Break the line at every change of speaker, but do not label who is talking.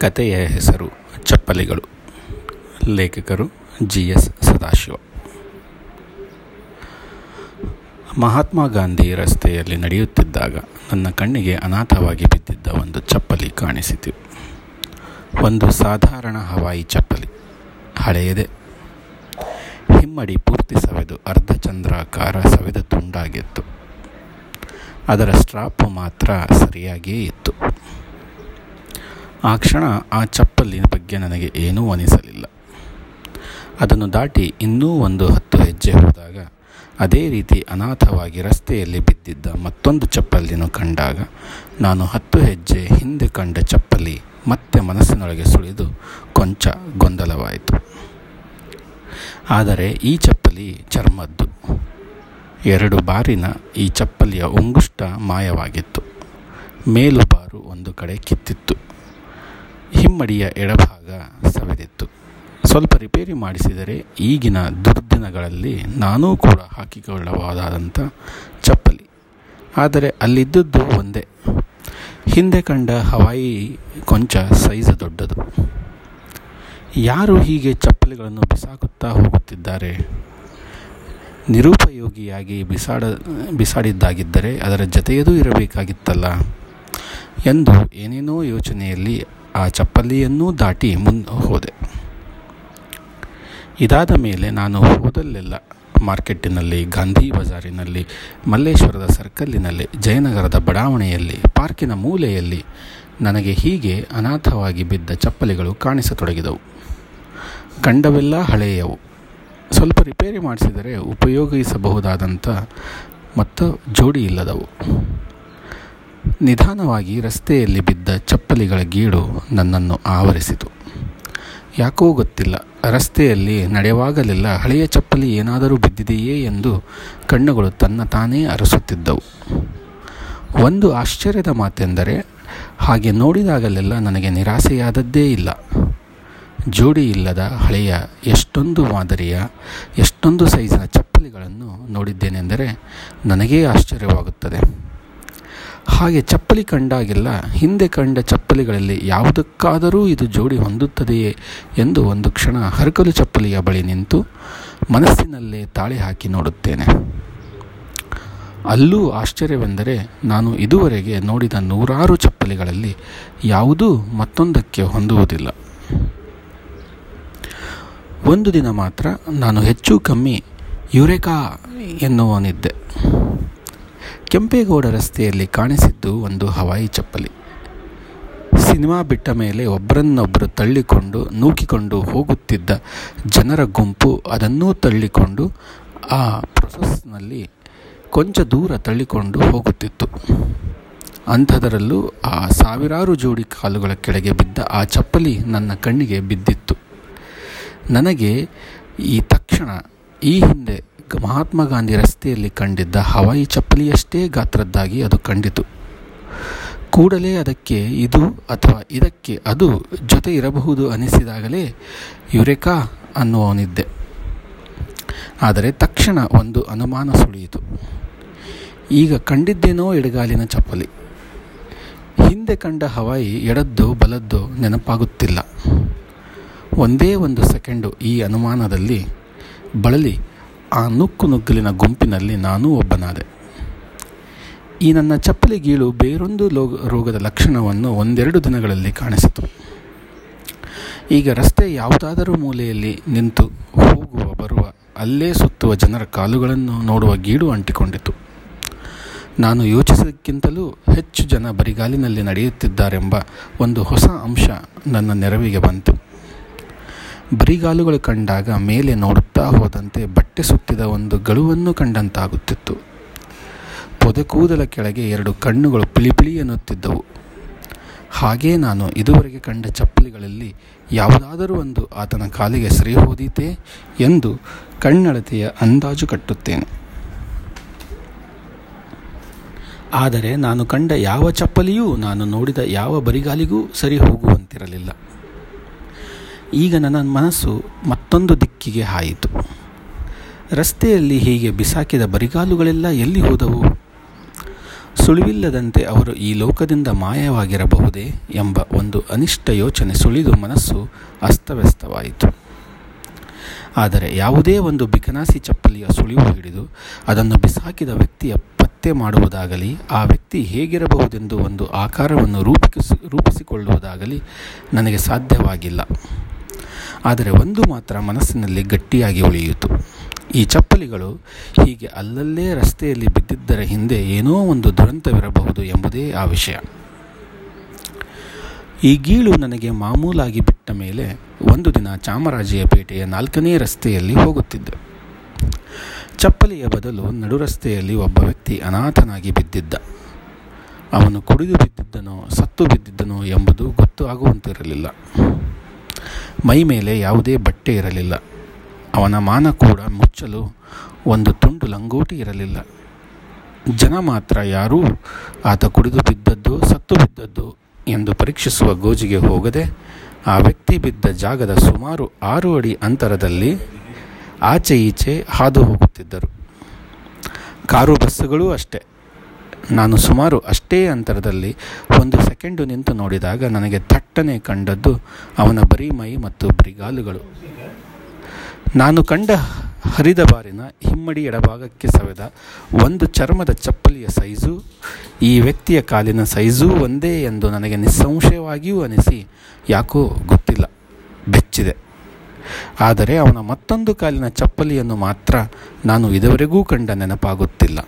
ಕಥೆಯ ಹೆಸರು ಚಪ್ಪಲಿಗಳು. ಲೇಖಕರು ಜಿ ಎಸ್ ಸದಾಶಿವ. ಮಹಾತ್ಮ ಗಾಂಧಿ ರಸ್ತೆಯಲ್ಲಿ ನಡೆಯುತ್ತಿದ್ದಾಗ ನನ್ನ ಕಣ್ಣಿಗೆ ಅನಾಥವಾಗಿ ಬಿದ್ದಿದ್ದ ಒಂದು ಚಪ್ಪಲಿ ಕಾಣಿಸಿತು. ಒಂದು ಸಾಧಾರಣ ಹವಾಯಿ ಚಪ್ಪಲಿ. ಹಳೆಯದೆ. ಹಿಮ್ಮಡಿ ಪೂರ್ತಿ ಸವೆದು ಅರ್ಧ ಚಂದ್ರಾಕಾರ ಸವೆದ ತುಂಡಾಗಿತ್ತು. ಅದರ ಸ್ಟ್ರಾಪು ಮಾತ್ರ ಸರಿಯಾಗಿಯೇ ಇತ್ತು. ಆ ಕ್ಷಣ ಆ ಚಪ್ಪಲಿನ ಬಗ್ಗೆ ನನಗೆ ಏನೂ ಅನಿಸಲಿಲ್ಲ. ಅದನ್ನು ದಾಟಿ ಇನ್ನೂ ಒಂದು ಹತ್ತು ಹೆಜ್ಜೆ ಹೋದಾಗ ಅದೇ ರೀತಿ ಅನಾಥವಾಗಿ ರಸ್ತೆಯಲ್ಲಿ ಬಿದ್ದಿದ್ದ ಮತ್ತೊಂದು ಚಪ್ಪಲಿಯನ್ನು ಕಂಡಾಗ ನಾನು ಹತ್ತು ಹೆಜ್ಜೆ ಹಿಂದೆ ಕಂಡ ಚಪ್ಪಲಿ ಮತ್ತೆ ಮನಸ್ಸಿನೊಳಗೆ ಸುಳಿದು ಕೊಂಚ ಗೊಂದಲವಾಯಿತು. ಆದರೆ ಈ ಚಪ್ಪಲಿ ಚರ್ಮದ್ದು. ಎರಡು ಬಾರಿನ ಈ ಚಪ್ಪಲಿಯ ಉಂಗುಷ್ಟ ಮಾಯವಾಗಿತ್ತು. ಮೇಲುಬಾರು ಒಂದು ಕಡೆ ಕಿತ್ತಿತ್ತು. ಹಿಮ್ಮಡಿಯ ಎಡಭಾಗ ಸವೆದಿತ್ತು. ಸ್ವಲ್ಪ ರಿಪೇರಿ ಮಾಡಿಸಿದರೆ ಈಗಿನ ದುರ್ದಿನಗಳಲ್ಲಿ ನಾನೂ ಕೂಡ ಹಾಕಿಕೊಳ್ಳಬಹುದಾದಂಥ ಚಪ್ಪಲಿ. ಆದರೆ ಅಲ್ಲಿದ್ದದ್ದು ಒಂದೇ. ಹಿಂದೆ ಕಂಡ ಹವಾಯಿ ಕೊಂಚ ಸೈಜ್ ದೊಡ್ಡದು. ಯಾರು ಹೀಗೆ ಚಪ್ಪಲಿಗಳನ್ನು ಬಿಸಾಕುತ್ತಾ ಹೋಗುತ್ತಿದ್ದಾರೆ? ನಿರುಪಯೋಗಿಯಾಗಿ ಬಿಸಾಡ, ಬಿಸಾಡಿದ್ದಾಗಿದ್ದರೆ ಅದರ ಜತೆಯದೂ ಇರಬೇಕಾಗಿತ್ತಲ್ಲ? ಎಂದು ಏನೇನೋ ಯೋಚನೆಯಲ್ಲಿ ಆ ಚಪ್ಪಲಿಯನ್ನೂ ದಾಟಿ ಮುಂದೆ ಹೋದೆ. ಇದಾದ ಮೇಲೆ ನಾನು ಹೋದಲ್ಲೆಲ್ಲ ಮಾರ್ಕೆಟ್ಟಿನಲ್ಲಿ, ಗಾಂಧಿ ಬಜಾರಿನಲ್ಲಿ, ಮಲ್ಲೇಶ್ವರದ ಸರ್ಕಲ್ಲಿನಲ್ಲಿ, ಜಯನಗರದ ಬಡಾವಣೆಯಲ್ಲಿ, ಪಾರ್ಕಿನ ಮೂಲೆಯಲ್ಲಿ ನನಗೆ ಹೀಗೆ ಅನಾಥವಾಗಿ ಬಿದ್ದ ಚಪ್ಪಲಿಗಳು ಕಾಣಿಸತೊಡಗಿದವು. ಕಂಡವೆಲ್ಲ ಹಳೆಯವು. ಸ್ವಲ್ಪ ರಿಪೇರಿ ಮಾಡಿಸಿದರೆ ಉಪಯೋಗಿಸಬಹುದಾದಂಥ ಮತ್ತು ಜೋಡಿ ಇಲ್ಲದವು. ನಿಧಾನವಾಗಿ ರಸ್ತೆಯಲ್ಲಿ ಬಿದ್ದ ಚಪ್ಪಲಿಗಳ ಗೀಡು ನನ್ನನ್ನು ಆವರಿಸಿತು. ಯಾಕೋ ಗೊತ್ತಿಲ್ಲ, ರಸ್ತೆಯಲ್ಲಿ ನಡೆಯುವಾಗಲೆಲ್ಲ ಹಳೆಯ ಚಪ್ಪಲಿ ಏನಾದರೂ ಬಿದ್ದಿದೆಯೇ ಎಂದು ಕಣ್ಣುಗಳು ತನ್ನ ತಾನೇ ಅರಸುತ್ತಿದ್ದವು. ಒಂದು ಆಶ್ಚರ್ಯದ ಮಾತೆಂದರೆ, ಹಾಗೆ ನೋಡಿದಾಗಲೆಲ್ಲ ನನಗೆ ನಿರಾಸೆಯಾದದ್ದೇ ಇಲ್ಲ. ಜೋಡಿ ಇಲ್ಲದ ಹಳೆಯ ಎಷ್ಟೊಂದು ಮಾದರಿಯ, ಎಷ್ಟೊಂದು ಸೈಜಿನ ಚಪ್ಪಲಿಗಳನ್ನು ನೋಡಿದ್ದೇನೆಂದರೆ ನನಗೇ ಆಶ್ಚರ್ಯವಾಗುತ್ತದೆ. ಹಾಗೆ ಚಪ್ಪಲಿ ಕಂಡಾಗೆಲ್ಲ ಹಿಂದೆ ಕಂಡ ಚಪ್ಪಲಿಗಳಲ್ಲಿ ಯಾವುದಕ್ಕಾದರೂ ಇದು ಜೋಡಿ ಹೊಂದುತ್ತದೆಯೇ ಎಂದು ಒಂದು ಕ್ಷಣ ಹರಕಲು ಚಪ್ಪಲಿಯ ಬಳಿ ನಿಂತು ಮನಸ್ಸಿನಲ್ಲೇ ತಾಳೆ ಹಾಕಿ ನೋಡುತ್ತೇನೆ. ಅಲ್ಲೂ ಆಶ್ಚರ್ಯವೆಂದರೆ ನಾನು ಇದುವರೆಗೆ ನೋಡಿದ ನೂರಾರು ಚಪ್ಪಲಿಗಳಲ್ಲಿ ಯಾವುದೂ ಮತ್ತೊಂದಕ್ಕೆ ಹೊಂದುವುದಿಲ್ಲ. ಒಂದು ದಿನ ಮಾತ್ರ ನಾನು ಹೆಚ್ಚು ಕಮ್ಮಿ ಯುರೇಕಾ ಎನ್ನುವನಿದ್ದೆ. ಕೆಂಪೇಗೌಡ ರಸ್ತೆಯಲ್ಲಿ ಕಾಣಿಸಿದ್ದು ಒಂದು ಹವಾಯಿ ಚಪ್ಪಲಿ. ಸಿನಿಮಾ ಬಿಟ್ಟ ಮೇಲೆ ಒಬ್ಬರನ್ನೊಬ್ಬರು ತಳ್ಳಿಕೊಂಡು, ನೂಕಿಕೊಂಡು ಹೋಗುತ್ತಿದ್ದ ಜನರ ಗುಂಪು ಅದನ್ನೂ ತಳ್ಳಿಕೊಂಡು, ಆ ಪ್ರೊಸೆಸ್ನಲ್ಲಿ ಕೊಂಚ ದೂರ ತಳ್ಳಿಕೊಂಡು ಹೋಗುತ್ತಿತ್ತು. ಅಂಥದರಲ್ಲೂ ಆ ಸಾವಿರಾರು ಜೋಡಿ ಕಾಲುಗಳ ಕೆಳಗೆ ಬಿದ್ದ ಆ ಚಪ್ಪಲಿ ನನ್ನ ಕಣ್ಣಿಗೆ ಬಿದ್ದಿತ್ತು. ನನಗೆ ಈ ತಕ್ಷಣ ಈ ಹಿಂದೆ ಮಹಾತ್ಮ ಗಾಂಧಿ ರಸ್ತೆಯಲ್ಲಿ ಕಂಡಿದ್ದ ಹವಾಯಿ ಚಪ್ಪಲಿಯಷ್ಟೇ ಗಾತ್ರದ್ದಾಗಿ ಅದು ಕಂಡಿತು. ಕೂಡಲೇ ಅದಕ್ಕೆ ಇದು ಅಥವಾ ಇದಕ್ಕೆ ಅದು ಜೊತೆ ಇರಬಹುದು ಅನಿಸಿದಾಗಲೇ ಯುರೇಕಾ ಅನ್ನುವನಿದ್ದೆ ಆದರೆ ತಕ್ಷಣ ಒಂದು ಅನುಮಾನ ಸುಳಿಯಿತು. ಈಗ ಕಂಡಿದ್ದೇನೋ ಎಡಗಾಲಿನ ಚಪ್ಪಲಿ. ಹಿಂದೆ ಕಂಡ ಹವಾಯಿ ಎಡದ್ದು ಬಲದ್ದು ನೆನಪಾಗುತ್ತಿಲ್ಲ. ಒಂದೇ ಒಂದು ಸೆಕೆಂಡು ಈ ಅನುಮಾನದಲ್ಲಿ ಬಳಲಿ ಆ ನುಕ್ಕು ನುಗ್ಗಲಿನ ಗುಂಪಿನಲ್ಲಿ ನಾನೂ ಒಬ್ಬನಾದೆ. ಈ ನನ್ನ ಚಪ್ಪಲಿ ಗೀಳು ಬೇರೊಂದು ರೋಗದ ಲಕ್ಷಣವನ್ನು ಒಂದೆರಡು ದಿನಗಳಲ್ಲಿ ಕಾಣಿಸಿತು. ಈಗ ರಸ್ತೆ ಯಾವುದಾದರೂ ಮೂಲೆಯಲ್ಲಿ ನಿಂತು ಹೋಗುವ, ಬರುವ, ಅಲ್ಲೇ ಸುತ್ತುವ ಜನರ ಕಾಲುಗಳನ್ನು ನೋಡುವ ಗೀಡು ಅಂಟಿಕೊಂಡಿತು. ನಾನು ಯೋಚಿಸಿದಕ್ಕಿಂತಲೂ ಹೆಚ್ಚು ಜನ ಬರಿಗಾಲಿನಲ್ಲಿ ನಡೆಯುತ್ತಿದ್ದಾರೆಂಬ ಒಂದು ಹೊಸ ಅಂಶ ನನ್ನ ನೆರವಿಗೆ ಬಂತು. ಬರಿಗಾಲುಗಳು ಕಂಡಾಗ ಮೇಲೆ ನೋಡುತ್ತಾ ಹೋದಂತೆ ಬಟ್ಟೆ ಸುತ್ತಿದ ಒಂದು ಗಳುವನ್ನು ಕಂಡಂತಾಗುತ್ತಿತ್ತು. ಪೊದೆ ಕೂದಲ ಕೆಳಗೆ ಎರಡು ಕಣ್ಣುಗಳು ಪಿಳಿಪಿಳಿ ಪಿಳಿ ಎನ್ನುತ್ತಿದ್ದವು. ಹಾಗೇ ನಾನು ಇದುವರೆಗೆ ಕಂಡ ಚಪ್ಪಲಿಗಳಲ್ಲಿ ಯಾವುದಾದರೂ ಒಂದು ಆತನ ಕಾಲಿಗೆ ಸರಿ ಹೋದೀತೆ ಎಂದು ಕಣ್ಣಳತೆಯ ಅಂದಾಜು ಕಟ್ಟುತ್ತೇನೆ. ಆದರೆ ನಾನು ಕಂಡ ಯಾವ ಚಪ್ಪಲಿಯೂ ನಾನು ನೋಡಿದ ಯಾವ ಬರಿಗಾಲಿಗೂ ಸರಿ ಹೋಗುವಂತಿರಲಿಲ್ಲ. ಈಗ ನನ್ನ ಮನಸ್ಸು ಮತ್ತೊಂದು ದಿಕ್ಕಿಗೆ ಹಾಯಿತು. ರಸ್ತೆಯಲ್ಲಿ ಹೀಗೆ ಬಿಸಾಕಿದ ಬರಿಗಾಲುಗಳೆಲ್ಲ ಎಲ್ಲಿ ಹೋದವು? ಸುಳಿವಿಲ್ಲದಂತೆ ಅವರು ಈ ಲೋಕದಿಂದ ಮಾಯವಾಗಿರಬಹುದೇ ಎಂಬ ಒಂದು ಅನಿಷ್ಟ ಯೋಚನೆ ಸುಳಿದು ಮನಸ್ಸು ಅಸ್ತವ್ಯಸ್ತವಾಯಿತು. ಆದರೆ ಯಾವುದೇ ಒಂದು ಬಿಕನಾಸಿ ಚಪ್ಪಲಿಯ ಸುಳಿವು ಹಿಡಿದು ಅದನ್ನು ಬಿಸಾಕಿದ ವ್ಯಕ್ತಿಯ ಪತ್ತೆ ಮಾಡುವುದಾಗಲಿ, ಆ ವ್ಯಕ್ತಿ ಹೇಗಿರಬಹುದೆಂದು ಒಂದು ಆಕಾರವನ್ನು ರೂಪಿಸಿ, ರೂಪಿಸಿಕೊಳ್ಳುವುದಾಗಲಿ ನನಗೆ ಸಾಧ್ಯವಾಗಿಲ್ಲ. ಆದರೆ ಒಂದು ಮಾತ್ರ ಮನಸ್ಸಿನಲ್ಲಿ ಗಟ್ಟಿಯಾಗಿ ಉಳಿಯಿತು. ಈ ಚಪ್ಪಲಿಗಳು ಹೀಗೆ ಅಲ್ಲಲ್ಲೇ ರಸ್ತೆಯಲ್ಲಿ ಬಿದ್ದಿದ್ದರ ಹಿಂದೆ ಏನೋ ಒಂದು ದುರಂತವಿರಬಹುದು ಎಂಬುದೇ ಆ ವಿಷಯ. ಈ ಗೀಳು ನನಗೆ ಮಾಮೂಲಾಗಿ ಬಿಟ್ಟ ಮೇಲೆ ಒಂದು ದಿನ ಚಾಮರಾಜಿಯ ಪೇಟೆಯ ನಾಲ್ಕನೇ ರಸ್ತೆಯಲ್ಲಿ ಹೋಗುತ್ತಿದ್ದೆ. ಚಪ್ಪಲಿಯ ಬದಲು ನಡು ರಸ್ತೆಯಲ್ಲಿ ಒಬ್ಬ ವ್ಯಕ್ತಿ ಅನಾಥನಾಗಿ ಬಿದ್ದಿದ್ದ. ಅವನು ಕುಡಿದು ಬಿದ್ದಿದ್ದನೋ ಸತ್ತು ಬಿದ್ದಿದ್ದನೋ ಎಂಬುದು ಗೊತ್ತು ಆಗುವಂತಿರಲಿಲ್ಲ. ಮೈ ಮೇಲೆ ಯಾವುದೇ ಬಟ್ಟೆ ಇರಲಿಲ್ಲ. ಅವನ ಮಾನ ಕೂಡ ಮುಚ್ಚಲು ಒಂದು ತುಂಡು ಲಂಗೋಟಿ ಇರಲಿಲ್ಲ. ಜನ ಮಾತ್ರ ಯಾರೂ ಆತ ಕುಡಿದು ಬಿದ್ದದ್ದು, ಸತ್ತು ಬಿದ್ದದ್ದು ಎಂದು ಪರೀಕ್ಷಿಸುವ ಗೋಜಿಗೆ ಹೋಗದೆ ಆ ವ್ಯಕ್ತಿ ಬಿದ್ದ ಜಾಗದ ಸುಮಾರು ಆರು ಅಡಿ ಅಂತರದಲ್ಲಿ ಆಚೆ ಈಚೆ ಹಾದು ಹೋಗುತ್ತಿದ್ದರು. ಕಾರು ಬಸ್ಸುಗಳೂ ಅಷ್ಟೇ. ನಾನು ಸುಮಾರು ಅಷ್ಟೇ ಅಂತರದಲ್ಲಿ ಒಂದು ಸೆಕೆಂಡು ನಿಂತು ನೋಡಿದಾಗ ನನಗೆ ಥಟ್ಟನೆ ಕಂಡದ್ದು ಅವನ ಬರೀ ಮೈ ಮತ್ತು ಬರಿಗಾಲುಗಳು. ನಾನು ಕಂಡ ಹರಿದ ಬಾರಿನ ಹಿಮ್ಮಡಿ ಎಡಭಾಗಕ್ಕೆ ಸವೆದ ಒಂದು ಚರ್ಮದ ಚಪ್ಪಲಿಯ ಸೈಜು, ಈ ವ್ಯಕ್ತಿಯ ಕಾಲಿನ ಸೈಜೂ ಒಂದೇ ಎಂದು ನನಗೆ ನಿಸ್ಸಂಶಯವಾಗಿಯೂ ಅನಿಸಿ ಯಾಕೋ ಗೊತ್ತಿಲ್ಲ, ಬೆಚ್ಚಿದೆ. ಆದರೆ ಅವನ ಮತ್ತೊಂದು ಕಾಲಿನ ಚಪ್ಪಲಿಯನ್ನು ಮಾತ್ರ ನಾನು ಇದುವರೆಗೂ ಕಂಡ ನೆನಪಾಗುತ್ತಿಲ್ಲ.